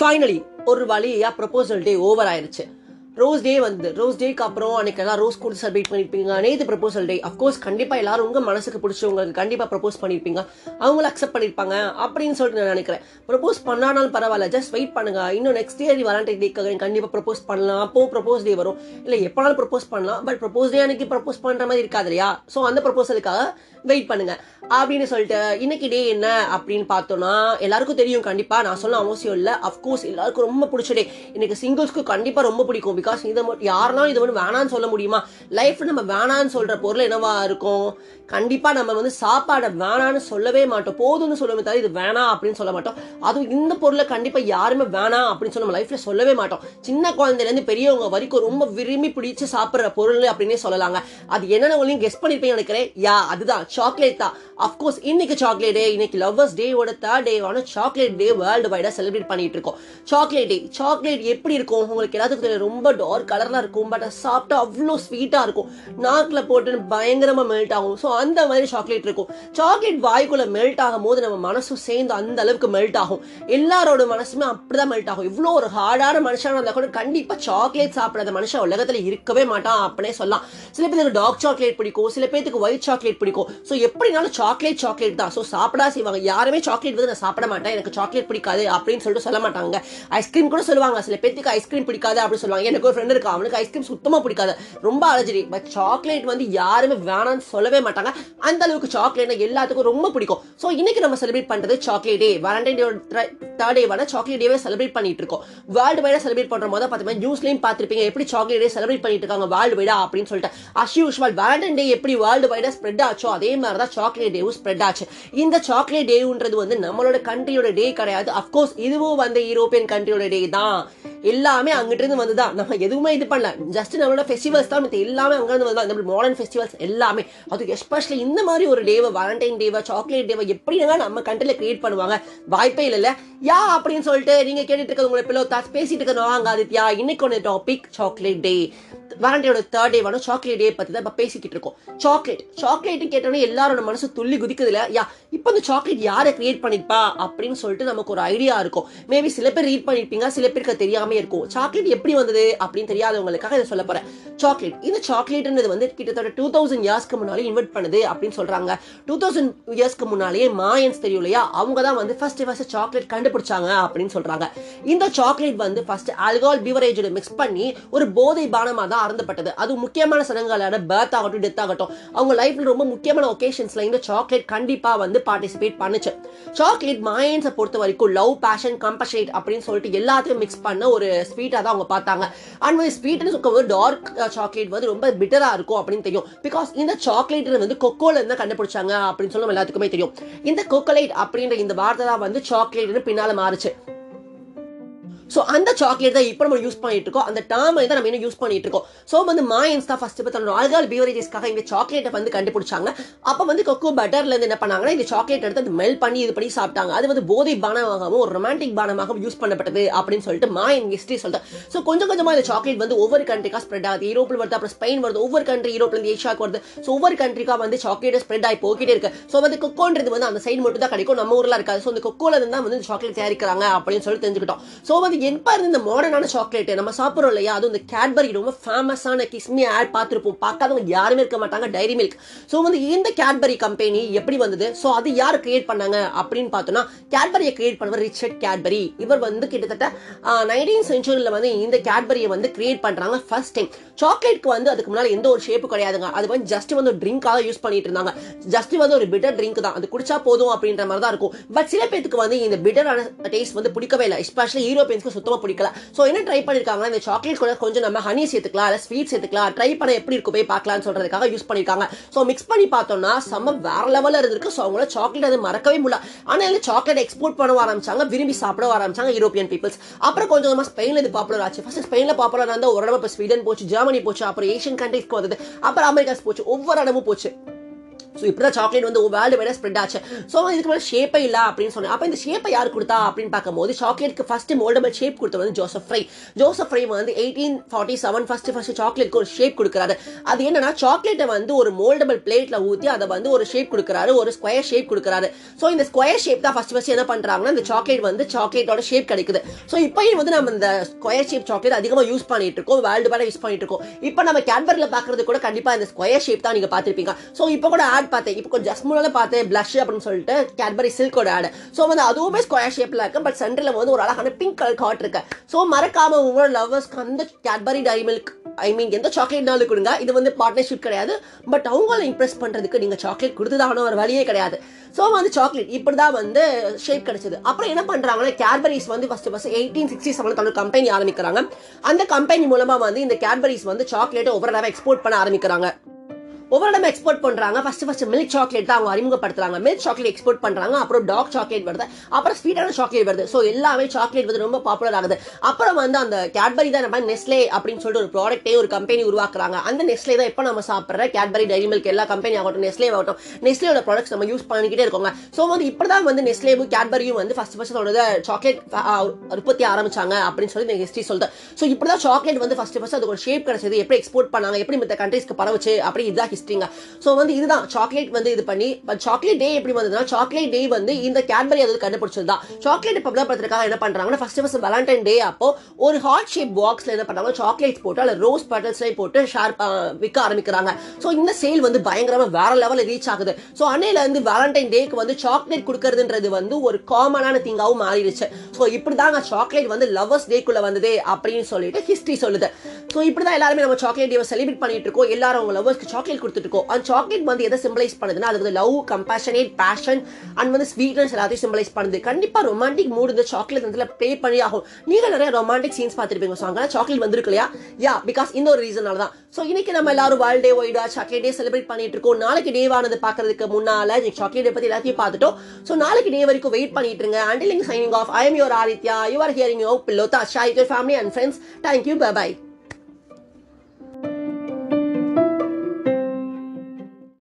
Finally ஒரு வழியா proposal day over ஆயிருச்சு. ரோஸ் டே வந்து ரோஸ் டேக்கு அப்புறம் அன்னைக்கு எல்லாம் ரோஸ் கூட செலிப்ரேட் பண்ணியிருப்பீங்க நேத்து ப்ரப்போசல் டே அஃப்கோர்ஸ் கண்டிப்பாக எல்லாரும் உங்கள் மனசுக்கு பிடிச்சவங்களுக்கு கண்டிப்பாக ப்ரப்போஸ் பண்ணிருப்பீங்க. அவங்கள அக்செப்ட் பண்ணிருப்பாங்க அப்படின்னு சொல்லிட்டு நான் நினைக்கிறேன். ப்ரப்போஸ் பண்ணானாலும் பரவாயில்ல. ஜஸ்ட் வெயிட் பண்ணுங்க. இன்னும் நெக்ஸ்ட் இயர் வேலண்டைன் டேக்காக கண்டிப்பாக ப்ரப்போஸ் பண்ணலாம். அப்போ ப்ரப்போஸ் டே வரும். இல்லை எப்பனாலும் ப்ரப்போஸ் பண்ணலாம். பட் ப்ரப்போஸ் டே அன்னைக்கு ப்ரப்போஸ் பண்ணுற மாதிரி இருக்காது இல்லையா? ஸோ அந்த ப்ரப்போசலுக்காக வெயிட் பண்ணுங்க. அப்படின்னு சொல்லிட்டு இன்னைக்கு டே என்ன அப்படின்னு பார்த்தோம்னா எல்லாருக்கும் தெரியும் கண்டிப்பாக நான் சொல்ல அவசியம் இல்லை. அஃப்கோர்ஸ் எல்லாருக்கும் ரொம்ப பிடிச்ச டே இன்னைக்கு சிங்கிள்ஸ்க்கு கண்டிப்பாக ரொம்ப பிடிக்கும். பிகாஸ் இதை மட்டும் யாரெல்லாம் இது வந்து வேணான்னு சொல்ல முடியுமா? லைஃப் நம்ம வேணான்னு சொல்ற பொருள் என்னவா இருக்கும்? கண்டிப்பா நம்ம வந்து சாப்பாடை வேணான்னு சொல்லவே மாட்டோம். போதும்னு சொல்லவே தவிர இது வேணாம் அப்படின்னு சொல்ல மாட்டோம். அதுவும் இந்த பொருளை கண்டிப்பா யாருமே வேணாம் அப்படின்னு சொல்லி நம்ம லைஃப்ல சொல்லவே மாட்டோம். சின்ன குழந்தையிலேருந்து பெரியவங்க வரைக்கும் ரொம்ப விரும்பி பிடிச்சு சாப்பிடுற பொருள் அப்படின்னே சொல்லலாங்க. அது என்னென்ன ஒன்றையும் கெஸ் பண்ணிருப்பீங்க நினைக்கிறேன். யா அதுதான். சாக்லேட் தான். அஃப்கோர்ஸ் இன்னைக்கு சாக்லேட் டே இன்னைக்கு லவ்வர்ஸ் டேவோட தேர்ட் டேவான சாக்லேட் டே வேர்ல்டு வைடா செலிப்ரேட் பண்ணிட்டு இருக்கோம். சாக்லேட் டே சாக்லேட் எப்படி இருக்கும்? உங்களுக்கு எல்லாத்துக்கும் ரொம்ப டார்க் கலர்ல இருக்கும் பட் சாப்பிட்டா அவ்வளோ ஸ்வீட்டா இருக்கும். நாக்கில் போட்டு பயங்கரமா மெல்ட் ஆகும். ஸோ அந்த மாதிரி சாக்லேட் இருக்கும். சாக்லேட் வாய்க்குள்ள மெல்ட் ஆகும் போது நம்ம மனசும் சேர்ந்து அந்த அளவுக்கு மெல்ட் ஆகும். எல்லாரோட மனசுமே அப்படிதான் மெல்ட் ஆகும். இவ்வளோ ஒரு ஹார்டான மனுஷனாக இருந்தால் கூட கண்டிப்பா சாக்லேட் சாப்பிடாத மனுஷன் உலகத்துல இருக்கவே மாட்டான் அப்படின்னே சொல்லலாம். சில பேருக்கு டார்க் சாக்லேட் பிடிக்கும். சில பேருக்கு ஒயிட் சாக்லேட் பிடிக்கும். ஸோ எப்படினாலும் சாக்லேட் சாக்லேட் தான். ஸோ சாப்பிடா செய்வாங்க. யாருமே சாக்லேட் வந்து நான் சாப்பிட மாட்டேன். எனக்கு சாக்லேட் பிடிக்காது அப்படின்னு சொல்லிட்டு சொல்ல மாட்டாங்க. ஐஸ்கிரீம் கூட சொல்லுவாங்க. சில பேருக்கு ஐஸ்கிரீம் பிடிக்காது அப்படின்னு சொல்லுவாங்க. எனக்கு ஒரு ஃப்ரெண்ட் இருக்கா? அவனுக்கு ஐஸ்கிரீம் சுத்தமாக பிடிக்காது. ரொம்ப அலர்ஜி பட் சாக்லேட் வந்து யாருமே வேணாம்னு சொல்லவே மாட்டாங்க. அந்த அளவுக்கு சாக்லேட் எல்லாத்துக்கும் ரொம்ப பிடிக்கும். ஸோ இன்னைக்கு நம்ம செலிப்ரேட் பண்றது chocolate day Valentine day third டேவான chocolate டேவே செலிப்ரேட் பண்ணிட்டு இருக்கோம். வேர்ல்டு வைடா செலிப்ரேட் பண்ணுற போது பார்த்தீங்கன்னா நியூஸ்லையும் பார்த்துருப்பீங்க எப்படி சாக்லேட் டே செலிப்ரேட் பண்ணிட்டு இருக்காங்க வேர்ல்டு வைடா அப்படின்னு சொல்லிட்டு. அஸ் யூஷுவல் வேலண்டைன் டே எப்படி வேர்ல்டு வைடா ஸ்ப்ரெட் ஆச்சோ அதே மாதிரி தான் சாக்லேட் டேவும் ஸ்ப்ரெட் ஆச்சு. இந்த சாக்லேட் டேன்றது வந்து நம்மளோட கண்ட்ரியோட டே கிடையாது. அஃப்கோர்ஸ் இதுவும் வந்து யூரோப்பியன் கண்ட்ரியோட டே தான். எல்லாமே அங்கிட்ட இருந்து வந்துதான். நம்ம எதுவுமே இது பண்ணல. ஜஸ்ட் நம்மளோட ஃபெஸ்டிவல்ஸ் தான் மத்த எல்லாமே அங்க இருந்து நம்ம மாடர்ன் ஃபெஸ்டிவல்ஸ் எல்லாமே. அது எஸ்பெஷலி இந்த மாதிரி ஒரு டேவை வேலண்டைன் டேவை சாக்லேட் டேவை எப்படிங்க நம்ம கண்ட்ரில கிரியேட் பண்ணுவாங்க? வாய்ப்பே இல்லைல்ல. யா அப்படின்னு சொல்லிட்டு நீங்க கேட்டுட்டு இருக்கிறது உங்களை பிள்ளை பேசிட்டு இருக்க வாங்க ஆதித்யா. இன்னைக்கு ஒன்று டாபிக் சாக்லேட் டே வேலண்டையோட தேர்ட் டே வேணும் சாக்லேட் டே பத்தி தான் இப்போ பேசிக்கிட்டு இருக்கோம். சாக்லேட் சாக்லேட் கேட்டோன்னே எல்லாரோட மனசு துள்ளி குதிக்குதுல. யா இப்போ இந்த சாக்லேட் யாரை கிரியேட் பண்ணிருப்பா அப்படின்னு சொல்லிட்டு நமக்கு ஒரு ஐடியா இருக்கும். மேபி சில பேர் ரீட் பண்ணிருப்பீங்க சில பேருக்கு அது தெரியாம இருக்கும். சாக்லேட் எப்படி வந்தது அப்படின்னு தெரியாதவங்களுக்காக இதை சொல்ல போறேன். சாக்லேட் இந்த சாக்லேட்ன்றது வந்து கிட்டத்தட்ட டூ தௌசண்ட் இயர்ஸ்க்கு முன்னாலே இன்வெர்ட் பண்ணுது அப்படின்னு சொல்றாங்க. டூ தௌசண்ட் இயர்ஸ்க்கு முன்னாலேயே மாயன்ஸ் தெரியும் இல்லையா? அவங்க தான் வந்து ஃபர்ஸ்ட் ஃபர்ஸ்ட் சாக்லேட் கண்டுபிடிச்சாங்க அப்படின்னு சொல்றாங்க. இந்த சாக்லேட் வந்து ஃபர்ஸ்ட் ஆல்கஹால் பீவரேஜோட மிக்ஸ் பண்ணி ஒரு போதை பானமாக தான் அறந்துப்பட்டது அது முக்கியமான சடங்குகளான பர்த் ஆகட்டும் டெத் ஆகட்டும். அவங்க லைஃப்ல ரொம்ப முக்கியமான ஒகேஷன்ஸ்ல இந்த சாக்லேட் கண்டிப்பா வந்து பார்ட்டிசிபேட் பண்ணுச்சு. சாக்லேட் மாயன்ஸை பொறுத்த வரைக்கும் லவ் பேஷன் கம்பஷேட் அப்படின்னு சொல்லிட்டு எல்லாத்தையும் மிக்ஸ் பண்ண ஒரு ஸ்வீட்டாக தான் அவங்க பார்த்தாங்க. அண்ட் வந்து ஸ்வீட்னு சொல்லும்போது டார்க் சாக்லேட் வந்து ரொம்ப பிட்டராக இருக்கும் அப்படின்னு தெரியும். பிகாஸ் இந்த சாக்லேட் வந்து கொக்கோல இருந்து கண்டுபிடிச்சாங்க அப்படின்னு சொல்லி எல்லாத்துக்குமே தெரியும். இந்த கொக்கோலைட் அப்படின்ற இந்த வார்த்தை தான் வந்து சாக்லேட்னு பின்னால் மாறுச்சு. ஸோ அந்த சாக்லேட் தான் இப்போ நம்ம யூஸ் பண்ணிட்டு இருக்கோம் அந்த டேர்மை தான் நம்ம இன்னும் யூஸ் பண்ணிட்டு இருக்கோம் ஸோ வந்து மாயன்ஸ் தான் ஃபர்ஸ்ட் இப்போ தன்னோட ஆல்கால் பியூரேஜஸ்க்காக இந்த சாக்லேட்டை வந்து கண்டுபிடிச்சாங்க. அப்போ வந்து கொக்கோ பட்டர்ல இருந்து என்ன பண்ணாங்கன்னா இந்த சாக்லேட் எடுத்து அது மெல் பண்ணி இது பண்ணி சாப்பிட்டாங்க. அது வந்து போதை பானமாகவும் ஒரு ரொமான்டிக் பானமாகவும் யூஸ் பண்ணப்பட்டது அப்படின்னு சொல்லிட்டு மாயன் ஹிஸ்டரி சொல்லிட்டு ஸோ கொஞ்சம் கொஞ்சமாக இந்த சாக்லேட் வந்து ஒவ்வொரு கண்ட்ரிக்கா ஸ்ப்ரெட் ஆகுது. யூரோப்பில் வருது அப்புறம் ஸ்பெயின் வருது ஒவ்வொரு கண்ட்ரி யூரோப்லேருந்து ஏஷியாவுக்கு வருது. ஸோ ஒவ்வொரு கண்ட்ரிக்காக வந்து சாக்லேட் ஸ்ப்ரெட் ஆகி போய்கிட்டே இருக்கு. ஸோ வந்து கொக்கோன்றது வந்து அந்த சைடு மட்டும் தான் கிடைக்கும். நம்ம ஊரில் இருக்காது. ஸோ இந்த கொக்கோலேருந்து தான் வந்து சாக்லேட் தயாரிக்கிறாங்க அப்படின்னு சொல்லி தெரிஞ்சுக்கிட்டோம். ஸோ வந்து என்பா இருந்து இந்த மாடர்னான சாக்லேட் நம்ம சாப்பிட்றோம் இல்லையா? அது இந்த கேட்பரி ரொம்ப ஃபேமஸான கிஸ்மி ஆட் பார்த்துருப்போம். பார்க்காதவங்க யாருமே இருக்க மாட்டாங்க டைரி மில்க் ஸோ வந்து இந்த கேட்பரி கம்பெனி எப்படி வந்தது? ஸோ அது யார் கிரியேட் பண்ணாங்க அப்படின்னு பார்த்தோம்னா கேட்பரியை கிரியேட் பண்ணவர் ரிச்சர்ட் கேட்பரி இவர் வந்து கிட்டத்தட்ட நைன்டீன் சென்ச்சுரியில் வந்து இந்த கேட்பரியை வந்து கிரியேட் பண்ணுறாங்க ஃபர்ஸ்ட் டைம் சாக்லேட்க்கு வந்து அதுக்கு முன்னால் எந்த ஒரு ஷேப்பு கிடையாதுங்க. அது வந்து ஜஸ்ட் வந்து ஒரு ட்ரிங்காக யூஸ் பண்ணிட்டு இருந்தாங்க. ஜஸ்ட் வந்து ஒரு பிட்டர் ட்ரிங்க் தான். அது குடிச்சா போதும் அப்படின்ற மாதிரி தான் இருக்கும். பட் சில பேருக்கு வந்து இந்த பிட்டரான டேஸ்ட் வந்து பிடிக்கவே இல்லை. எஸ்பெஷலி யூரோப்பியன்ஸ்க்கு சுத்தமாக பிடிக்கல. ஸோ என்ன ட்ரை பண்ணியிருக்காங்கன்னா இந்த சாக்லேட் கூட கொஞ்சம் நம்ம ஹனி சேர்த்துக்கலாம் இல்லை ஸ்வீட் சேர்த்துக்கலாம். ட்ரை பண்ண எப்படி இருக்கும் போய் பார்க்கலாம்னு சொல்றதுக்காக யூஸ் பண்ணிருக்காங்க. ஸோ மிக்ஸ் பண்ணி பார்த்தோம்னா செம்ம வேற லெவலில் இருந்திருக்கு. ஸோ அவங்கள சாக்லேட் அது மறக்கவே முடியல. ஆனால் இந்த சாக்லேட் எக்ஸ்போர்ட் பண்ண ஆரம்பிச்சாங்க விரும்பி சாப்பிட ஆரம்பிச்சாங்க யூரோப்பியன் பீப்பிள்ஸ் அப்புறம் கொஞ்சம் கொஞ்சமாக ஸ்பெயினில் இது பாப்புலர் ஆச்சு. ஃபர்ஸ்ட் ஸ்பெயினில் பாப்புலர் இருந்தால் ஒரு இடம் இப்போ ஸ்வீடன் போச்சு ஜெர்மனி போச்சு அப்புறம் ஏஷியன் கண்ட்ரிஸ்க்கு வந்தது. அப்புறம் அமெரிக்காஸ் போச்சு ஒவ்வொரு இடமும் போச்சு. ஸோ இப்படிதான் சாக்லேட் வந்து வேர்ல்டு வைடாக ஸ்ப்ரெட் ஆச்சு. ஸோ இதுக்கு மேலே ஷேப்பே இல்லை அப்படின்னு சொன்னேன். அப்போ இந்த ஷேப்பை யார் கொடுத்தா அப்படின்னு பார்க்கும்போது சாக்லேட்க்கு ஃபஸ்ட்டு மோல்டபிள் ஷேப் கொடுத்தது வந்து ஜோசப் ஃப்ரை ஜோசப் ஃப்ரை வந்து eighteen forty seven first first சாக்லேட்க்கு ஒரு ஷேப் கொடுக்குறாரு. அது என்னன்னா சாக்லேட்டை வந்து ஒரு மோல்டபிள் பிளேட்ல ஊற்றி அதை வந்து ஒரு ஷேப் கொடுக்குறாரு. ஒரு ஸ்கொயர் ஷேப் கொடுக்குறாரு. ஸோ இந்த ஸ்கொயர் ஷேப் தான் ஃபர்ஸ்ட் ஃபஸ்ட் என்ன பண்ணுறாங்கன்னா இந்த சாக்லேட் வந்து சாக்லேட்டோட ஷேப் கிடைக்குது. ஸோ இப்போயும் வந்து நம்ம இந்த ஸ்கொயர் ஷேப் சாக்லேட் அதிகமாக யூஸ் பண்ணிட்டு இருக்கோம். வேர்ல்டு வைட யூஸ் பண்ணிட்டு இருக்கோம். இப்போ நம்ம கேன்பரில் பார்க்கறது கூட கண்டிப்பாக இந்த ஸ்கொயர் ஷேப் தான் நீங்கள் பார்த்துருப்பீங்க. ஸோ இப்போ கூட ஆட் பார்த்தேன். இப்போ கொஞ்சம் ஜஸ்ட் பார்த்தேன் பிளஷ் அப்படின்னு சொல்லிட்டு கேட்பரி சில்கோட ஆடு ஸோ வந்து அதுவுமே ஸ்கொயர் ஷேப்ல இருக்கு பட் சென்டரில் வந்து ஒரு அழகான பிங்க் கலர் காட் இருக்கு. ஸோ மறக்காம உங்களோட லவ்வர்ஸ்க்கு அந்த Cadbury Dairy Milk I mean எந்த சாக்லேட்னாலும் கொடுங்க. இது வந்து பார்ட்னர்ஷிப் கிடையாது. பட் அவங்கள இம்ப்ரெஸ் பண்றதுக்கு நீங்க சாக்லேட் கொடுத்துதான் ஒரு வழியே கிடையாது. ஸோ வந்து சாக்லேட் இப்படி தான் வந்து ஷேப் கிடைச்சது. அப்புறம் என்ன பண்றாங்கன்னா கேட்பரிஸ் வந்து first first eighteen sixty seven தன்னோட கம்பெனி ஆரம்பிக்கிறாங்க. அந்த கம்பெனி மூலமா வந்து இந்த கேட்பரிஸ் வந்து சாக்லேட்டை ஒவ்வொரு தடவை எக்ஸ்போர்ட் பண்ண ஆரம்பிக்கிறாங்க. ஒவ்வொரு இடம் எக்ஸ்போர்ட் பண்றாங்க. ஃபர்ஸ்ட் ஃபர்ஸ்ட் மில்க் சாக்லேட் தான் அவங்க அறிமுகப்படுத்துறாங்க. மில்க் சாக்லேட் எக்ஸ்போர்ட் பண்றாங்க. அப்புறம் டாக் சாக்லேட் வருது. அப்புறம் ஸ்வீட்டான சாக்லேட் வருது. ஸோ எல்லாமே சாக்லேட் வந்து ரொம்ப பாப்புலர் ஆகுது. அப்புறம் வந்து அந்த கேட்பரி தான் நம்ம நெஸ்லே அப்படின்னு சொல்லிட்டு ஒரு ப்ராடக்டே ஒரு கம்பெனி உருவாக்குறாங்க. அந்த நெஸ்லே தான் இப்போ நம்ம சாப்பிட்ற? கேட்பரி டைரி மில்க் எல்லா கம்பெனி ஆகட்டும் நெஸ்லே ஆகட்டும். நெஸ்லேயோட ப்ராடக்ட்ஸ் நம்ம யூஸ் பண்ணிக்கிட்டே இருக்கோங்க. ஸோ வந்து இப்படிதான் வந்து நெஸ்லேவும் கேட்பரியும் வந்து ஃபர்ஸ்ட் ஃபர்ஸ்ட் அதோட சாக்லேட் உற்பத்தி ஆரம்பிச்சாங்க அப்படின்னு சொல்லி இந்த ஹிஸ்ட்ரி சொல்லுது. ஸோ இப்படிதான் சாக்லேட் வந்து ஃபர்ஸ்ட் ஃபர்ஸ்ட் அதுக்கு ஒரு ஷேப் கிடைச்சது. எப்படி எக்ஸ்போர்ட் பண்ணாங்க? எப்படி மற்ற கண்ட்ரீஸ்க்கு பரவச்சு? அப்படி இதுதான் ஹிஸ்ட்ரிங்க ஸோ வந்து இதுதான். சாக்லேட் வந்து இது பண்ணி சாக்லேட் டே எப்படி வந்ததுன்னா சாக்லேட் டே வந்து இந்த கேட்பரி அது கண்டுபிடிச்சது தான் சாக்லேட் பப்ளப்படுறதுக்காக என்ன பண்றாங்கன்னா ஃபர்ஸ்ட் ஃபர்ஸ்ட் வேலண்டைன் டே அப்போ ஒரு ஹார்ட் ஷேப் பாக்ஸ்ல என்ன பண்றாங்க சாக்லேட்ஸ் போட்டு அல்ல ரோஸ் பட்டல்ஸ்லேயே போட்டு ஷேர் விற்க ஆரம்பிக்கிறாங்க. ஸோ இந்த சேல் வந்து பயங்கரமா வேற லெவலில் ரீச் ஆகுது. ஸோ அன்னையில இருந்து வேலண்டைன் டேக்கு வந்து சாக்லேட் கொடுக்கறதுன்றது வந்து ஒரு காமனான திங்காவும் மாறிடுச்சு. ஸோ இப்படிதாங்க சாக்லேட் வந்து லவர்ஸ் டேக்குள்ளே வந்ததே அப்படின்னு சொல்லிட்டு ஹிஸ்ட்ரி சொல்லுது. ஸோ இப்படி தான் எல்லாருமே நம்ம சாக்லேட் டேவை செலிப்ரேட் பண்ணிட்டு இருக்கோம் எல்லாரும் அவங்க லவர்ஸ்க்கு சாக்லேட் கொடுத்துட்டு இருக்கோம் அந்த சாக்லேட் வந்து எதை சிம்பிளைஸ் பண்ணுதுன்னா அது வந்து லவ் கம்பேஷனேட் பேஷன் அண்ட் வந்து ஸ்வீட்னஸ் எல்லாத்தையும் சிம்பிளைஸ் பண்ணுது. கண்டிப்பாக ரொமான்டிக் மூடு இந்த சாக்லேட் வந்து ப்ளே பண்ணி ஆகும். நீங்கள் நிறைய ரொமான்டிக் சீன்ஸ் பார்த்துருப்பீங்க. ஸோ அங்கே சாக்லேட் வந்துருக்கு இல்லையா? யா பிகாஸ் இந்த ஒரு ரீசனால தான் ஸோ இன்னைக்கு நம்ம எல்லாரும் வேர்ல்ட் டே ஒய்டா சாக்லேட் டே செலிப்ரேட் பண்ணிட்டு இருக்கோம் நாளைக்கு டேவானது பார்க்கறதுக்கு முன்னால சாக்லேட் டே எல்லாத்தையும் பார்த்துட்டோம். ஸோ நாளைக்கு டே வரைக்கும் வெயிட் பண்ணிட்டு இருங்க until signing off I am your Aditya you are hearing you follow share your family and friends thank you bye bye